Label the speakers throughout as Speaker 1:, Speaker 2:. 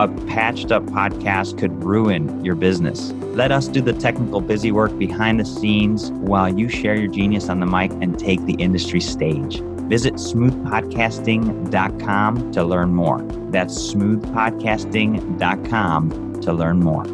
Speaker 1: A patched up podcast could ruin your business. Let us do the technical busy work behind the scenes while you share your genius on the mic and take the industry stage. Visit smoothpodcasting.com to learn more. That's smoothpodcasting.com to learn more.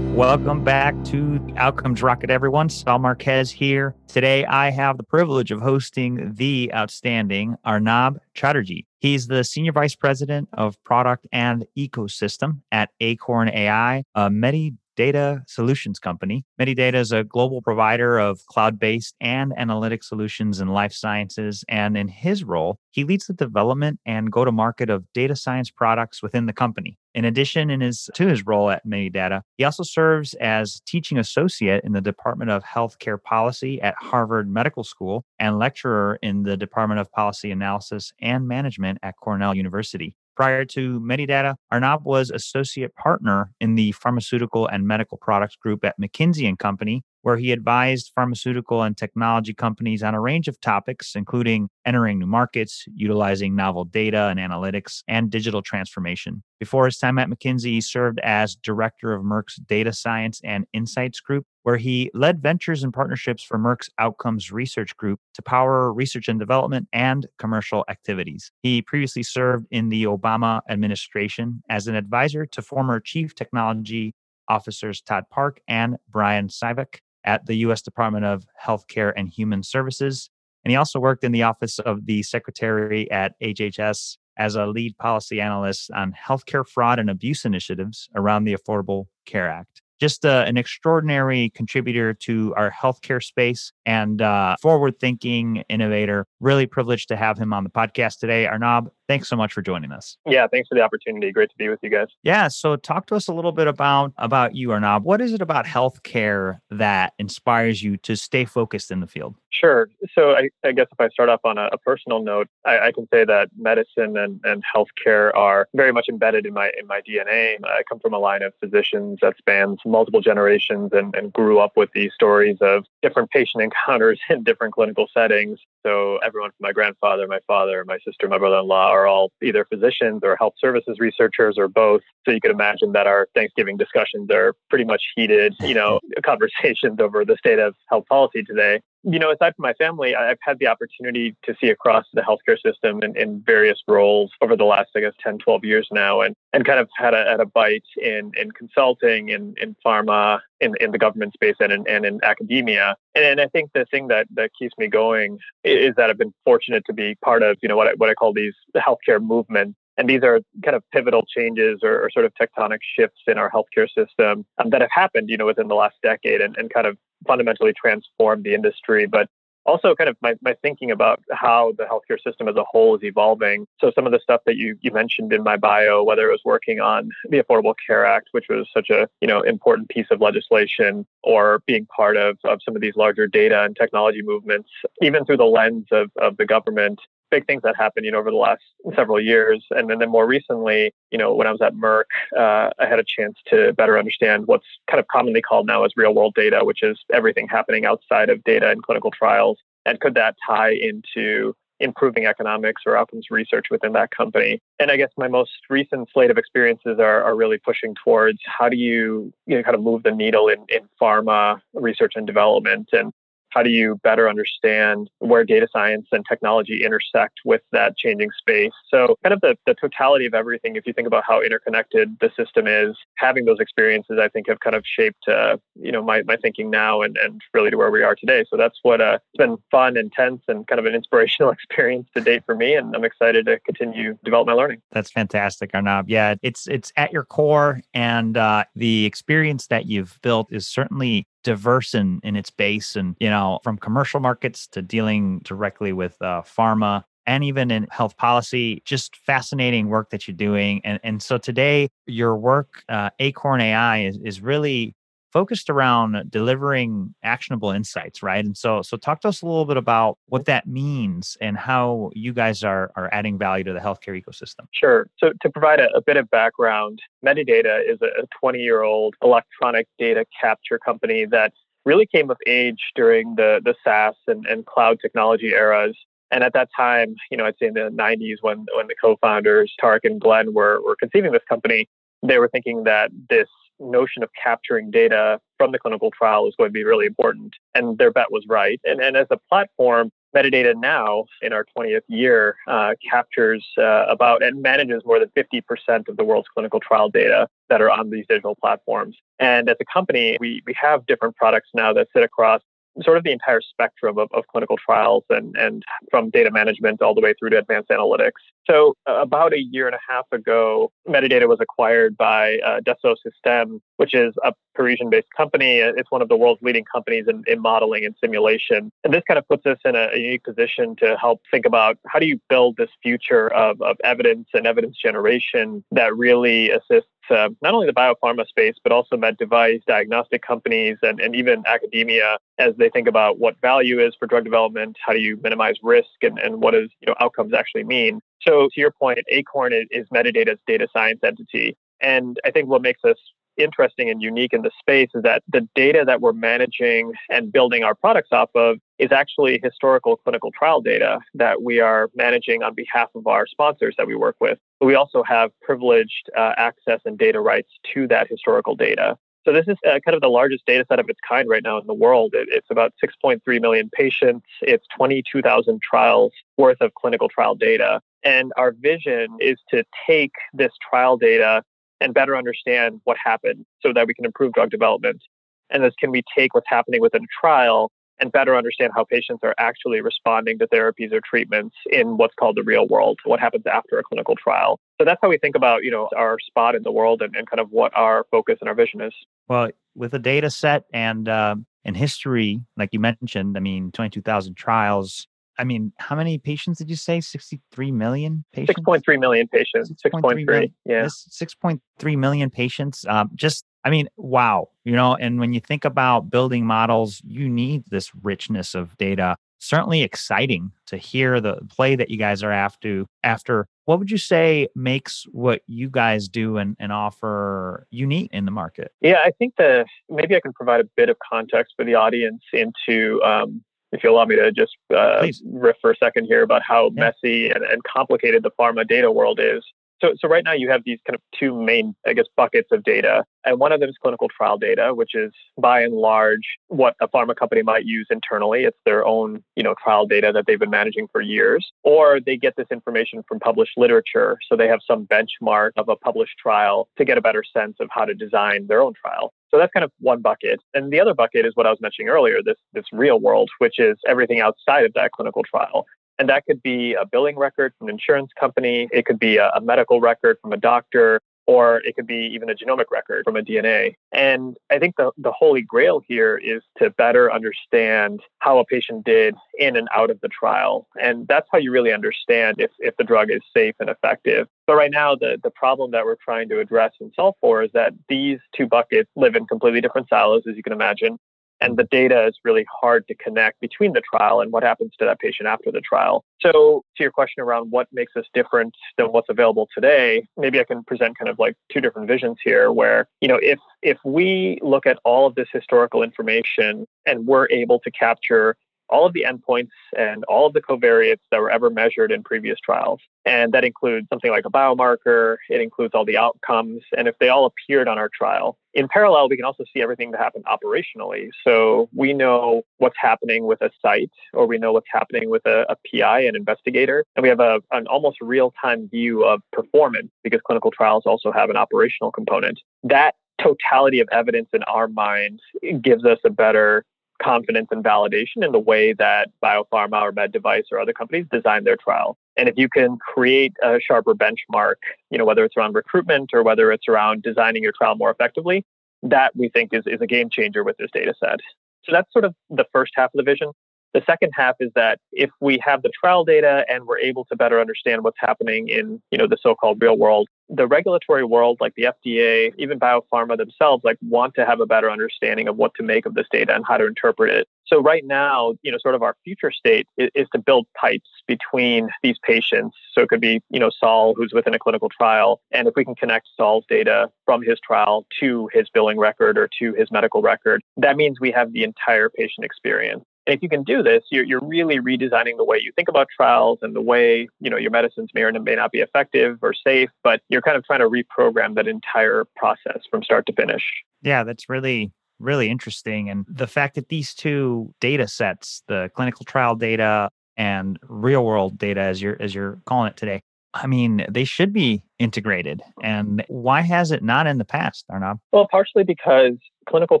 Speaker 1: Welcome back to Outcomes Rocket, everyone. Saul Marquez here. Today, I have the privilege of hosting the outstanding Arnab Chatterjee. He's the Senior Vice President of Product and Ecosystem at Acorn AI, a Medi data solutions company. Medidata is a global provider of cloud based and analytic solutions in life sciences. And in his role, he leads the development and go to market of data science products within the company. In addition, in his, to his role at Medidata, he also serves as teaching associate in the Department of Healthcare Policy at Harvard Medical School and lecturer in the Department of Policy Analysis and Management at Cornell University. Prior to Medidata, Arnab was associate partner in the pharmaceutical and medical products group at McKinsey and Company, where he advised pharmaceutical and technology companies on a range of topics, including entering new markets, utilizing novel data and analytics, and digital transformation. Before his time at McKinsey, he served as director of Merck's Data Science and Insights Group, where he led ventures and partnerships for Merck's Outcomes Research Group to power research and development and commercial activities. He previously served in the Obama administration as an advisor to former Chief Technology Officers Todd Park and Bryan Sivak at the U.S. Department of Healthcare and Human Services. And he also worked in the office of the secretary at HHS as a lead policy analyst on healthcare fraud and abuse initiatives around the Affordable Care Act just uh, an extraordinary contributor to our healthcare space and uh, forward thinking innovator. Really privileged to have him on the podcast today. Arnab, thanks so much for joining us.
Speaker 2: Yeah, thanks for the opportunity. Great to be with you guys.
Speaker 1: Yeah, so talk to us a little bit about about you, Arnab. What is it about healthcare that inspires you to stay focused in the field?
Speaker 2: Sure. So I, I guess if I start off on a, a personal note, I, I, can say that medicine and, and healthcare are very much embedded in my in my DNA. I come from a line of physicians that spans multiple generations and, and grew up with these stories of different patient encounters in different clinical settings. So everyone from my grandfather, my father, my sister, my brother-in-law are all either physicians or health services researchers or both. So you could imagine that our Thanksgiving discussions are pretty much heated, you know, conversations over the state of health policy today you know, aside from my family, I've had the opportunity to see across the healthcare system in, in various roles over the last, I guess, 10, 12 years now, and, and kind of had a, had a bite in, in consulting, in, in pharma, in, in the government space, and in, and in academia. And, and I think the thing that, that keeps me going is that I've been fortunate to be part of, you know, what I, what I call these the healthcare movements and these are kind of pivotal changes or, or, sort of tectonic shifts in our healthcare system um, that have happened, you know, within the last decade and, and kind of fundamentally transformed the industry. But also kind of my, my thinking about how the healthcare system as a whole is evolving. So some of the stuff that you, you mentioned in my bio, whether it was working on the Affordable Care Act, which was such a you know important piece of legislation, or being part of, of some of these larger data and technology movements, even through the lens of, of the government big things that happened, you know, over the last several years. And then, then more recently, you know, when I was at Merck, uh, I had a chance to better understand what's kind of commonly called now as real world data, which is everything happening outside of data and clinical trials. And could that tie into improving economics or outcomes research within that company. And I guess my most recent slate of experiences are, are really pushing towards how do you, you know, kind of move the needle in, in pharma research and development and how do you better understand where data science and technology intersect with that changing space? So, kind of the, the totality of everything, if you think about how interconnected the system is, having those experiences, I think, have kind of shaped, uh, you know, my, my thinking now and, and really to where we are today. So, that's what uh, it's been fun, intense, and kind of an inspirational experience to date for me. And I'm excited to continue develop my learning.
Speaker 1: That's fantastic, Arnab. Yeah, it's it's at your core, and uh, the experience that you've built is certainly diverse in, in its base and you know from commercial markets to dealing directly with uh, pharma and even in health policy just fascinating work that you're doing. And, and so today your work uh, acorn ai is, is really focused around delivering actionable insights, right? And so, so talk to us a little bit about what that means and how you guys are are adding value to the healthcare ecosystem.
Speaker 2: Sure. So, to provide a, a bit of background, Medidata is a 20 year old electronic data capture company that really came of age during the the SaaS and, and cloud technology eras. And at that time, you know, I'd say in the 90s when when the co-founders Tarek and Glen were were conceiving this company, they were thinking that this notion of capturing data from the clinical trial was going to be really important. And their bet was right. And, and as a platform, Medidata now, in our 20th year, uh, captures uh, about and manages more than 50% of the world's clinical trial data that are on these digital platforms. And as a company, we, we have different products now that sit across sort of the entire spectrum of, of clinical trials and, and from data management all the way through to advanced analytics. So, about a year and a half ago, Medidata was acquired by uh, Dassault Systèmes, which is a Parisian based company. It's one of the world's leading companies in, in modeling and simulation. And this kind of puts us in a, a unique position to help think about how do you build this future of, of evidence and evidence generation that really assists uh, not only the biopharma space, but also med device, diagnostic companies, and, and even academia as they think about what value is for drug development, how do you minimize risk, and, and what does you know, outcomes actually mean. So, to your point, Acorn is, Medidata's data science entity. And I think what makes us interesting and unique in the space is that the data that we're managing and building our products off of is actually historical clinical trial data that we are managing on behalf of our sponsors that we work with. We also have privileged uh, access and data rights to that historical data. So this is uh, kind of the largest data set of its kind right now in the world. It, it's about 6.3 million patients. It's 22,000 trials worth of clinical trial data. And our vision is to take this trial data and better understand what happened so that we can improve drug development. And this can we take what's happening within a trial and better understand how patients are actually responding to therapies or treatments in what's called the real world, what happens after a clinical trial. So that's how we think about, you know, our spot in the world and, and kind of what our focus and our vision is.
Speaker 1: Well, with a data set and uh, and history, like you mentioned, I mean, 22,000 trials, I mean, how many patients did you say? 63 million patients?
Speaker 2: 6.3 million patients. 6.3. Yeah.
Speaker 1: 6.3 million patients. Um, just, I mean, wow. You know, and when you think about building models, you need this richness of data. Certainly exciting to hear the play that you guys are after. After what would you say makes what you guys do and, and offer unique in the market?
Speaker 2: Yeah, I think that maybe I can provide a bit of context for the audience into um, if you allow me to just uh, riff for a second here about how yeah. messy and, and complicated the pharma data world is. So, so right now you have these kind of two main, I guess, buckets of data, and one of them is clinical trial data, which is by and large what a pharma company might use internally. It's their own, you know, trial data that they've been managing for years, or they get this information from published literature, so they have some benchmark of a published trial to get a better sense of how to design their own trial. So that's kind of one bucket, and the other bucket is what I was mentioning earlier, this this real world, which is everything outside of that clinical trial. And that could be a billing record from an insurance company, it could be a, a medical record from a doctor, or it could be even a genomic record from a DNA. And I think the, the holy grail here is to better understand how a patient did in and out of the trial. And that's how you really understand if, if the drug is safe and effective. But right now, the, the problem that we're trying to address and solve for is that these two buckets live in completely different silos, as you can imagine and the data is really hard to connect between the trial and what happens to that patient after the trial. So, to your question around what makes us different than what's available today, maybe I can present kind of like two different visions here where, you know, if if we look at all of this historical information and we're able to capture all of the endpoints and all of the covariates that were ever measured in previous trials. And that includes something like a biomarker, it includes all the outcomes, and if they all appeared on our trial. In parallel, we can also see everything that happened operationally. So we know what's happening with a site, or we know what's happening with a, a PI, an investigator, and we have a, an almost real time view of performance because clinical trials also have an operational component. That totality of evidence in our minds gives us a better confidence and validation in the way that biopharma or med device or other companies design their trial. And if you can create a sharper benchmark, you know, whether it's around recruitment or whether it's around designing your trial more effectively, that we think is, is a game changer with this data set. So that's sort of the first half of the vision. The second half is that if we have the trial data and we're able to better understand what's happening in, you know, the so-called real world, the regulatory world, like the FDA, even biopharma themselves, like want to have a better understanding of what to make of this data and how to interpret it. So right now, you know, sort of our future state is, is to build pipes between these patients. So it could be, you know, Saul who's within a clinical trial, and if we can connect Saul's data from his trial to his billing record or to his medical record, that means we have the entire patient experience. And if you can do this, you're, you're really redesigning the way you think about trials and the way, you know, your medicines may or may not be effective or safe, but you're kind of trying to reprogram that entire process from start to finish.
Speaker 1: Yeah, that's really really interesting and the fact that these two data sets the clinical trial data and real world data as you're as you're calling it today I mean, they should be integrated. And why has it not in the past, Arnab?
Speaker 2: Well, partially because clinical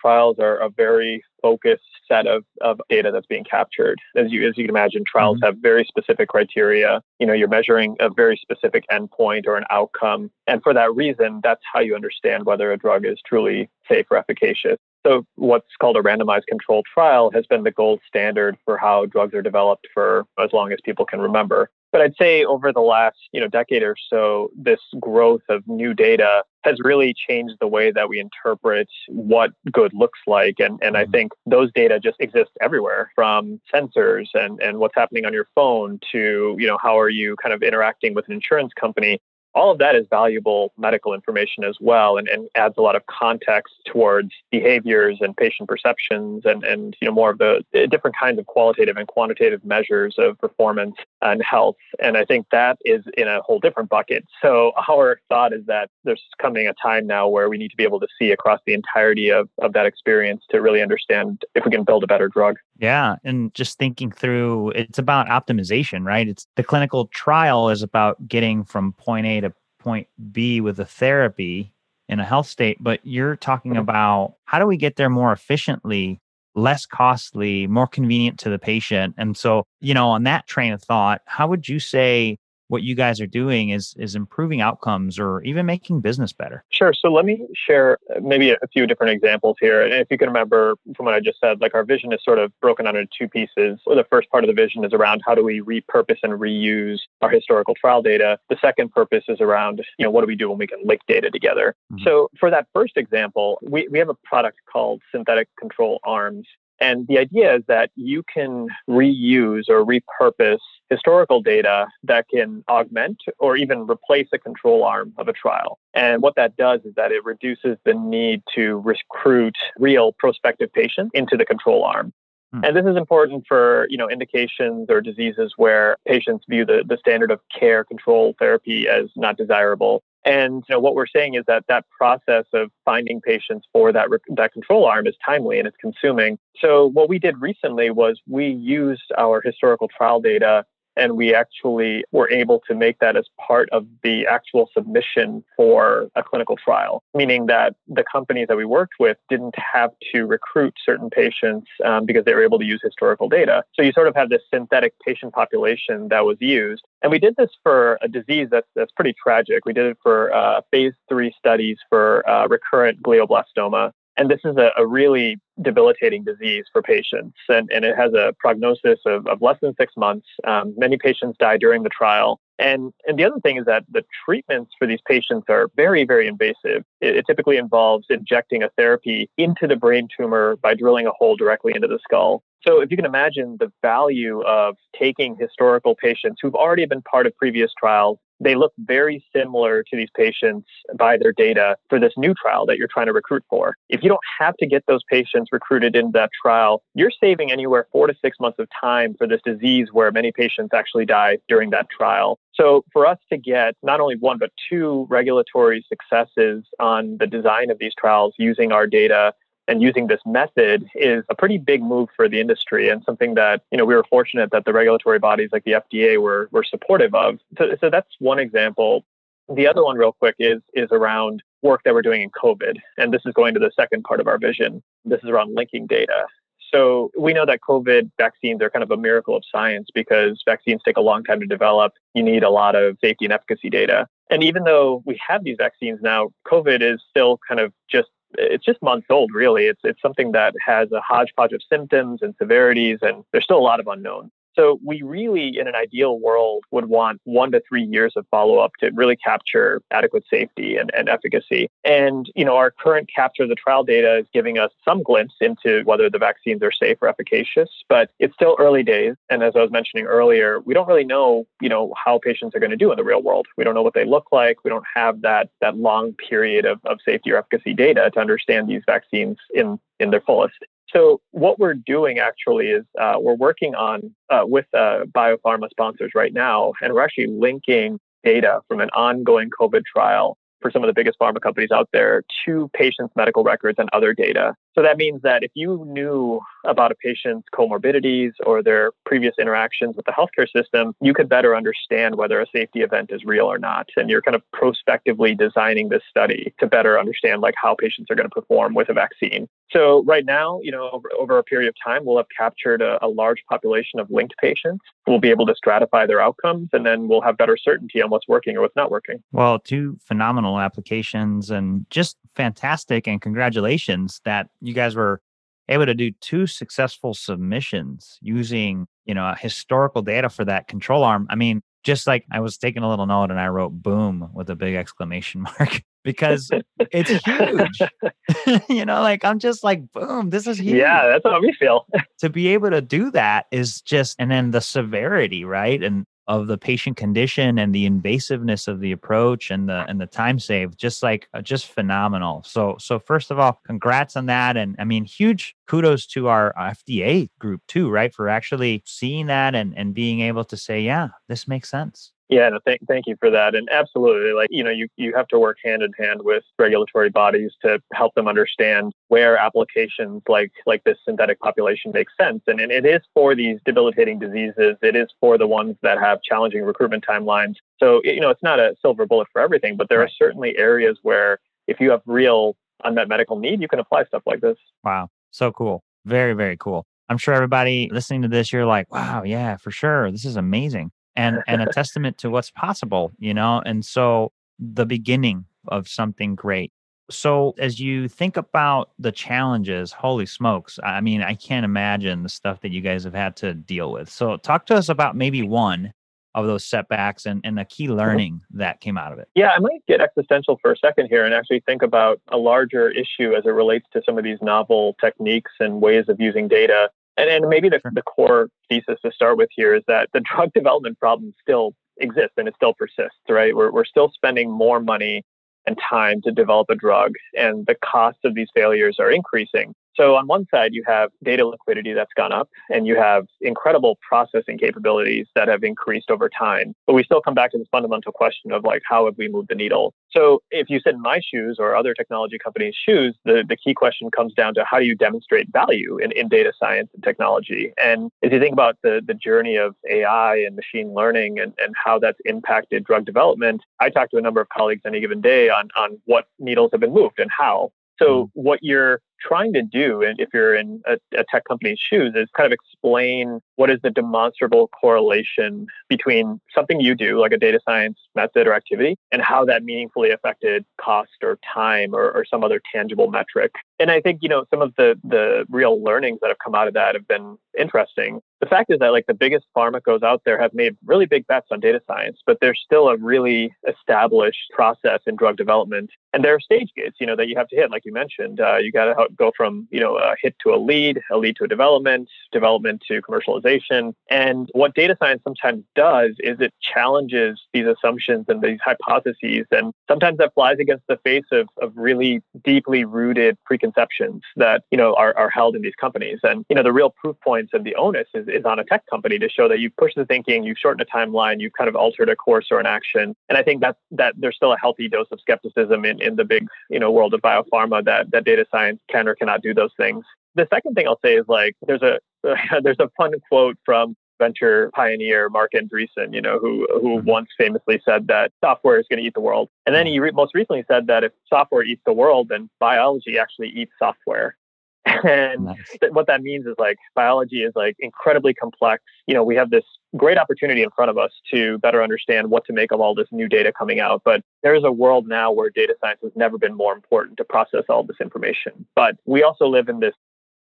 Speaker 2: trials are a very focused set of, of data that's being captured. As you as you can imagine, trials mm-hmm. have very specific criteria. You know, you're measuring a very specific endpoint or an outcome. And for that reason, that's how you understand whether a drug is truly safe or efficacious. So, what's called a randomized controlled trial has been the gold standard for how drugs are developed for as long as people can remember. But I'd say over the last, you know, decade or so, this growth of new data has really changed the way that we interpret what good looks like. And, and I mm-hmm. think those data just exist everywhere from sensors and, and what's happening on your phone to, you know, how are you kind of interacting with an insurance company all of that is valuable medical information as well and, and adds a lot of context towards behaviors and patient perceptions and, and you know more of the different kinds of qualitative and quantitative measures of performance and health. And i think that is in a whole different bucket. So our thought is that there's coming a time now where we need to be able to see across the entirety of, of that experience to really understand if we can build a better drug
Speaker 1: yeah. And just thinking through, it's about optimization, right? It's the clinical trial is about getting from point A to point B with a therapy in a health state, but you're talking mm-hmm. about how do we get there more efficiently, less costly, more convenient to the patient. And so, you know, on that train of thought, how would you say what you guys are doing is is improving outcomes or even making business better.
Speaker 2: Sure. So let me share uh, maybe a few different examples here. And if you can remember from what i just said like our vision is sort of broken down into two pieces. The first part of the vision is around how do we repurpose and reuse our historical trial data. The second purpose is around you know what do we do when we can link data together? Mm-hmm. so for that first example we, we have a product called synthetic control arms and the idea is that you can reuse or repurpose historical data that can augment or even replace a control arm of a trial. And what that does is that it reduces the need to recruit real prospective patients into the control arm. Hmm. And this is important for, you know, indications or diseases where patients view the, the standard of care control therapy as not desirable. And you know, what we're saying is that that process of finding patients for that, that control arm is timely and it's consuming. So what we did recently was we used our historical trial data and we actually were able to make that as part of the actual submission for a clinical trial, meaning that the companies that we worked with didn't have to recruit certain patients um, because they were able to use historical data. So you sort of have this synthetic patient population that was used. And we did this for a disease that's, that's pretty tragic. We did it for uh, phase three studies for uh, recurrent glioblastoma. And this is a, a, really debilitating disease for patients, and, and it has a prognosis of, of less than six months. Um, many patients die during the trial. And, and the other thing is that the treatments for these patients are very, very invasive. It, it typically involves injecting a therapy into the brain tumor by drilling a hole directly into the skull. So, if you can imagine the value of taking historical patients who've already been part of previous trials they look very similar to these patients by their data for this new trial that you're trying to recruit for. If you don't have to get those patients recruited into that trial, you're saving anywhere four to six months of time for this disease where many patients actually die during that trial. So for us to get not only one, but two regulatory successes on the design of these trials using our data and using this method is a pretty big move for the industry and something that you know we were fortunate that the regulatory bodies like the FDA were were supportive of. So, so that's one example. The other one, real quick, is is around work that we're doing in COVID, and this is going to the second part of our vision. This is around linking data. So we know that COVID vaccines are kind of a miracle of science because vaccines take a long time to develop. You need a lot of safety and efficacy data. And even though we have these vaccines now, COVID is still kind of just it's just months old, really. It's it's something that has a hodgepodge of symptoms and severities, and there's still a lot of unknown. So we really, in an ideal world, would want one to three years of follow-up to really capture adequate safety and, and efficacy. And, you know, our current capture of the trial data is giving us some glimpse into whether the vaccines are safe or efficacious, but it's still early days. And as I was mentioning earlier, we don't really know, you know, how patients are going to do in the real world. We don't know what they look like. We don't have that that long period of, of safety or efficacy data to understand these vaccines in in their fullest. So what we're doing actually is uh, we're working on uh, with uh, biopharma sponsors right now, and we're actually linking data from an ongoing COVID trial for some of the biggest pharma companies out there to patients' medical records and other data. So that means that if you knew about a patient's comorbidities or their previous interactions with the healthcare system, you could better understand whether a safety event is real or not. And you're kind of prospectively designing this study to better understand like how patients are going to perform with a vaccine. So right now, you know, over, over a period of time, we'll have captured a, a large population of linked patients. We'll be able to stratify their outcomes, and then we'll have better certainty on what's working or what's not working.
Speaker 1: Well, two phenomenal applications and just fantastic. And congratulations that you guys were able to do two successful submissions using, you know, historical data for that control arm. I mean, just like I was taking a little note and I wrote boom with a big exclamation mark because it's huge. you know, like I'm just like, boom, this is huge.
Speaker 2: Yeah, that's how we feel.
Speaker 1: to be able to do that is just, and then the severity, right? And of the patient condition and the invasiveness of the approach and the and the time saved just like uh, just phenomenal. So so first of all congrats on that. And i mean huge kudos to our fda group too right for actually seeing that and and being able to say yeah this makes sense
Speaker 2: yeah, no, thank, thank you for that. And absolutely, like, you know, you, you have to work hand in hand with regulatory bodies to help them understand where applications like, like this synthetic population make sense. And, and it is for these debilitating diseases. It is for the ones that have challenging recruitment timelines. So, you know, it's not a silver bullet for everything, but there are certainly areas where if you have real unmet medical need, you can apply stuff like this.
Speaker 1: Wow. So cool. Very, very cool. I'm sure everybody listening to this, you're like, wow, yeah, for sure. This is amazing and and a testament to what's possible you know and so the beginning of something great. So as you think about the challenges holy smokes i mean i can't imagine the stuff that you guys have had to deal with. So talk to us about maybe one of those setbacks and, and the key mm-hmm. learning that came out of it.
Speaker 2: Yeah i might get existential for a second here and actually think about a larger issue as it relates to some of these novel techniques and ways of using data and, and maybe the, the core thesis to start with here is that the drug development problem still exists and it still persists, right? We're, we're still spending more money and time to develop a drug, and the costs of these failures are increasing. So on one side, you have data liquidity that's gone up and you have incredible processing capabilities that have increased over time. But we still come back to this fundamental question of like, how have we moved the needle? So if you sit in my shoes or other technology companies' shoes, the, the key question comes down to how do you demonstrate value in, in data science and technology? And as you think about the, the journey of AI and machine learning and, and how that's impacted drug development, I talk to a number of colleagues any given day on, on what needles have been moved and how. So mm-hmm. what you're trying to do, and if you're in a, a, tech company's shoes, is kind of explain what is the demonstrable correlation between something you do, like a data science method or activity, and how that meaningfully affected cost or time or, or some other tangible metric. And I think, you know, some of the the real learnings that have come out of that have been interesting. The fact is that like the biggest pharmacos out there have made really big bets on data science, but there's still a really established process in drug development. And there are stage gates, you know, that you have to hit, like you mentioned. Uh, you got to go from you know a hit to a lead, a lead to a development, development to commercialization. And what data science sometimes does is it challenges these assumptions and these hypotheses, and sometimes that flies against the face of, of really deeply rooted preconceptions that you know are, are held in these companies. And you know the real proof points and the onus is, is on a tech company to show that you've pushed the thinking, you've shortened a timeline, you've kind of altered a course or an action. And I think that that there's still a healthy dose of skepticism in, in the big you know world of biopharma that that data science can or cannot do those things. The second thing I'll say is like there's a there's a fun quote from venture pioneer Marc Andreessen, you know, who who mm-hmm. once famously said that software is going to eat the world, and then he re- most recently said that if software eats the world, then biology actually eats software. And nice. th- what that means is like biology is like incredibly complex. You know, we have this great opportunity in front of us to better understand what to make of all this new data coming out. But there is a world now where data science has never been more important to process all this information. But we also live in this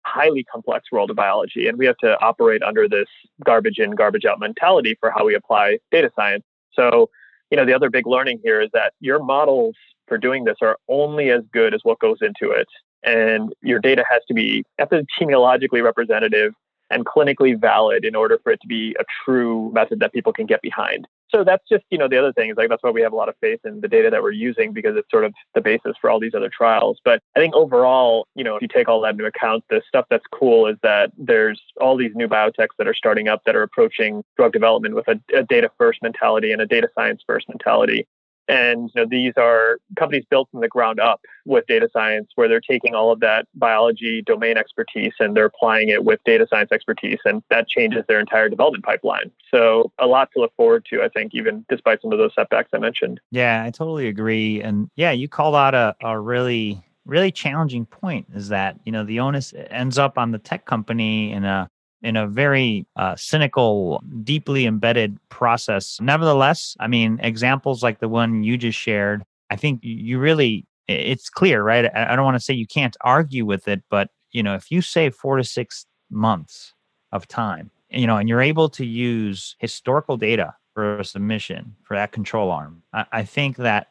Speaker 2: highly complex world of biology. And we have to operate under this garbage in, garbage out mentality for how we apply data science. So, you know, the other big learning here is that your models for doing this are only as good as what goes into it. And your data has to be epidemiologically representative and clinically valid in order for it to be a true method that people can get behind. So that's just, you know, the other thing is like that's why we have a lot of faith in the data that we're using because it's sort of the basis for all these other trials. But I think overall, you know, if you take all that into account, the stuff that's cool is that there's all these new biotechs that are starting up that are approaching drug development with a, a data first mentality and a data science first mentality. And you know, these are companies built from the ground up with data science, where they're taking all of that biology domain expertise and they're applying it with data science expertise, and that changes their entire development pipeline. So, a lot to look forward to, I think, even despite some of those setbacks I mentioned.
Speaker 1: Yeah, I totally agree. And yeah, you called out a, a really really challenging point is that you know the onus ends up on the tech company in a uh, in a very uh, cynical, deeply embedded process. Nevertheless, I mean, examples like the one you just shared, I think you really, it's clear, right? I don't want to say you can't argue with it, but you know, if you save four to six months of time, you know, and you're able to use historical data for a submission for that control arm, I, I think that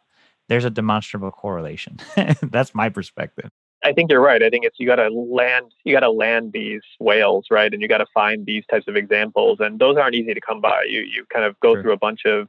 Speaker 1: there's a demonstrable correlation. That's my perspective.
Speaker 2: I think you're right. I think it's you got to land you got to land these whales, right? And you got to find these types of examples, and those aren't easy to come by. You you kind of go sure. through a bunch of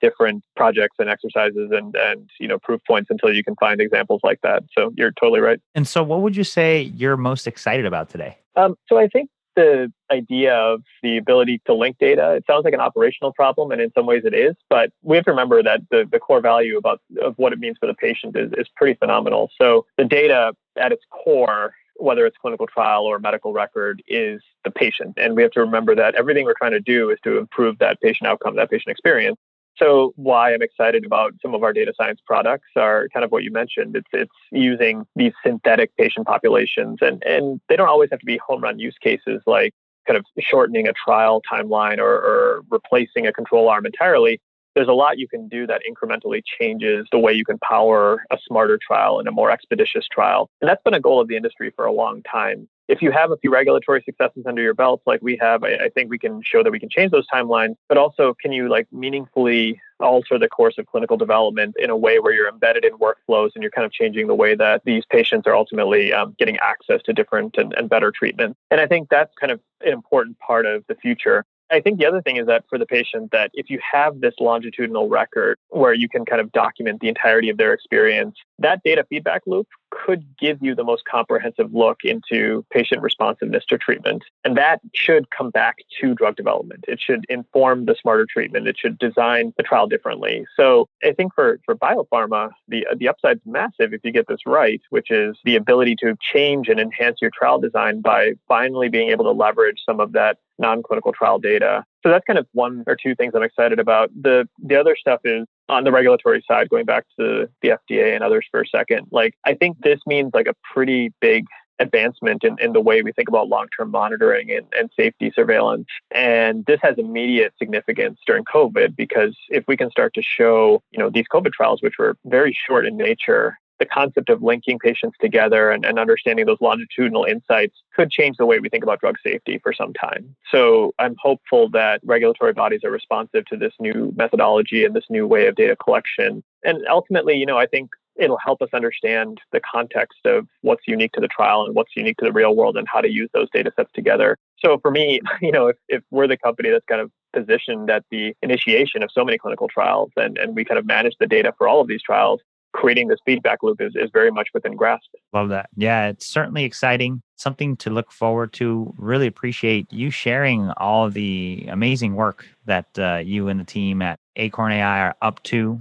Speaker 2: different projects and exercises and and you know proof points until you can find examples like that. So you're totally right.
Speaker 1: And so, what would you say you're most excited about today?
Speaker 2: Um, so I think the idea of the ability to link data. It sounds like an operational problem, and in some ways it is, but we have to remember that the, the core value about of what it means for the patient is, is pretty phenomenal. So the data at its core, whether it's clinical trial or medical record, is the patient. And we have to remember that everything we're trying to do is to improve that patient outcome, that patient experience. So why I'm excited about some of our data science products are kind of what you mentioned. It's it's using these synthetic patient populations and, and they don't always have to be home run use cases like kind of shortening a trial timeline or, or replacing a control arm entirely there's a lot you can do that incrementally changes the way you can power a smarter trial and a more expeditious trial. And that's been a goal of the industry for a long time. If you have a few regulatory successes under your belt, like we have, I, I think we can show that we can change those timelines. But also, can you like meaningfully alter the course of clinical development in a way where you're embedded in workflows and you're kind of changing the way that these patients are ultimately um, getting access to different and, and better treatment. And I think that's kind of an important part of the future. I think the other thing is that for the patient, that if you have this longitudinal record where you can kind of document the entirety of their experience, that data feedback loop could give you the most comprehensive look into patient responsiveness to treatment. And that should come back to drug development. It should inform the smarter treatment. It should design the trial differently. So I think for, for biopharma, the, the upside is massive if you get this right, which is the ability to change and enhance your trial design by finally being able to leverage some of that non-clinical trial data. So that's kind of one or two things I'm excited about. The the other stuff is on the regulatory side, going back to the FDA and others for a second. Like I think this means like a pretty big advancement in, in the way we think about long-term monitoring and, and safety surveillance. And this has immediate significance during COVID because if we can start to show, you know, these COVID trials, which were very short in nature, the concept of linking patients together and, and understanding those longitudinal insights could change the way we think about drug safety for some time. So I'm hopeful that regulatory bodies are responsive to this new methodology and this new way of data collection. And ultimately, you know, I think it'll help us understand the context of what's unique to the trial and what's unique to the real world and how to use those data sets together. So for me, you know, if, if we're the company that's kind of positioned at the initiation of so many clinical trials and, and we kind of manage the data for all of these trials, creating this feedback loop is, is very much within grasp.
Speaker 1: Love that. Yeah, it's certainly exciting. Something to look forward to. Really appreciate you sharing all the amazing work that uh, you and the team at Acorn AI are up to.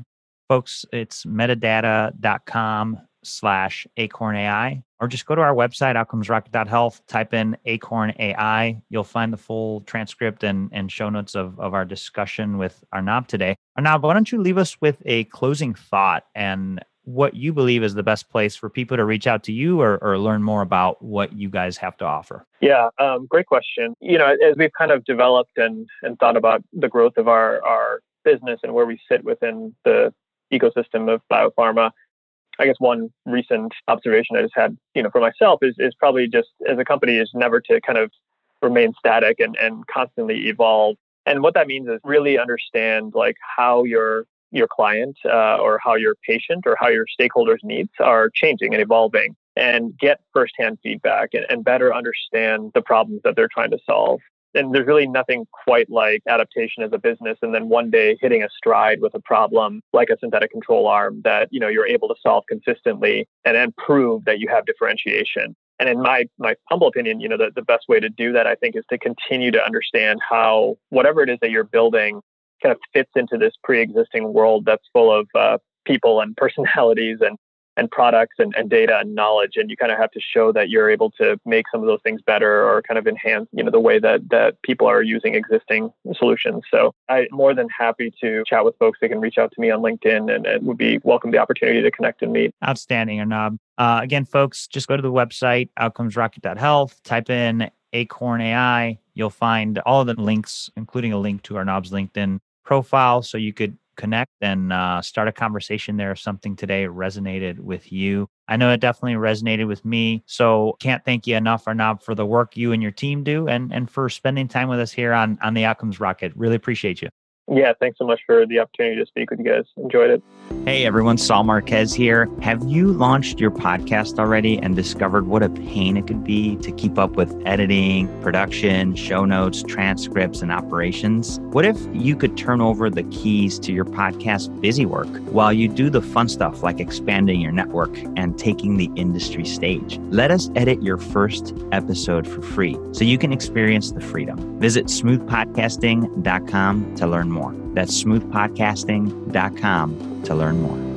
Speaker 1: Folks, it's medidata.com slash acorn AI, or just go to our website, outcomesrocket.health, type in acorn AI. You'll find the full transcript and, and show notes of, of our discussion with Arnab today. Arnab, why don't you leave us with a closing thought and what you believe is the best place for people to reach out to you or, or learn more about what you guys have to offer?
Speaker 2: Yeah, um, great question. You know, as we've kind of developed and, and thought about the growth of our, our business and where we sit within the ecosystem of biopharma, I guess one recent observation I just had, you know, for myself is is probably just as a company is never to kind of remain static and, and constantly evolve. And what that means is really understand like how your your client uh, or how your patient or how your stakeholders' needs are changing and evolving and get firsthand feedback and, and better understand the problems that they're trying to solve and there's really nothing quite like adaptation as a business and then one day hitting a stride with a problem like a synthetic control arm that you know you're able to solve consistently and then prove that you have differentiation. And in my my humble opinion you know the, the best way to do that i think is to continue to understand how whatever it is that you're building kind of fits into this pre-existing world that's full of uh, people and personalities and and products and, and data and knowledge and you kind of have to show that you're able to make some of those things better or kind of enhance you know the way that that people are using existing solutions. So i'm more than happy to chat with folks. They can reach out to me on linkedin and it would be welcome the opportunity to connect and meet.
Speaker 1: Outstanding arnab. Uh, again folks just go to the website outcomesrocket.health type in acorn ai you'll find all the links including a link to our arnab's linkedin profile so you could connect and uh, start a conversation there if something today resonated with you. I know it definitely resonated with me. So can't thank you enough, Arnab, for the work you and your team do and, and for spending time with us here on, on the Outcomes Rocket. Really appreciate you.
Speaker 2: Yeah, thanks so much for the opportunity to speak with you guys. Enjoyed it.
Speaker 1: Hey everyone, Saul Marquez here. Have you launched your podcast already and discovered what a pain it could be to keep up with editing, production, show notes, transcripts, and operations? What if you could turn over the keys to your podcast busy work while you do the fun stuff like expanding your network and taking the industry stage? Let us edit your first episode for free so you can experience the freedom. Visit smoothpodcasting.com to learn more. That's smoothpodcasting.com to learn more.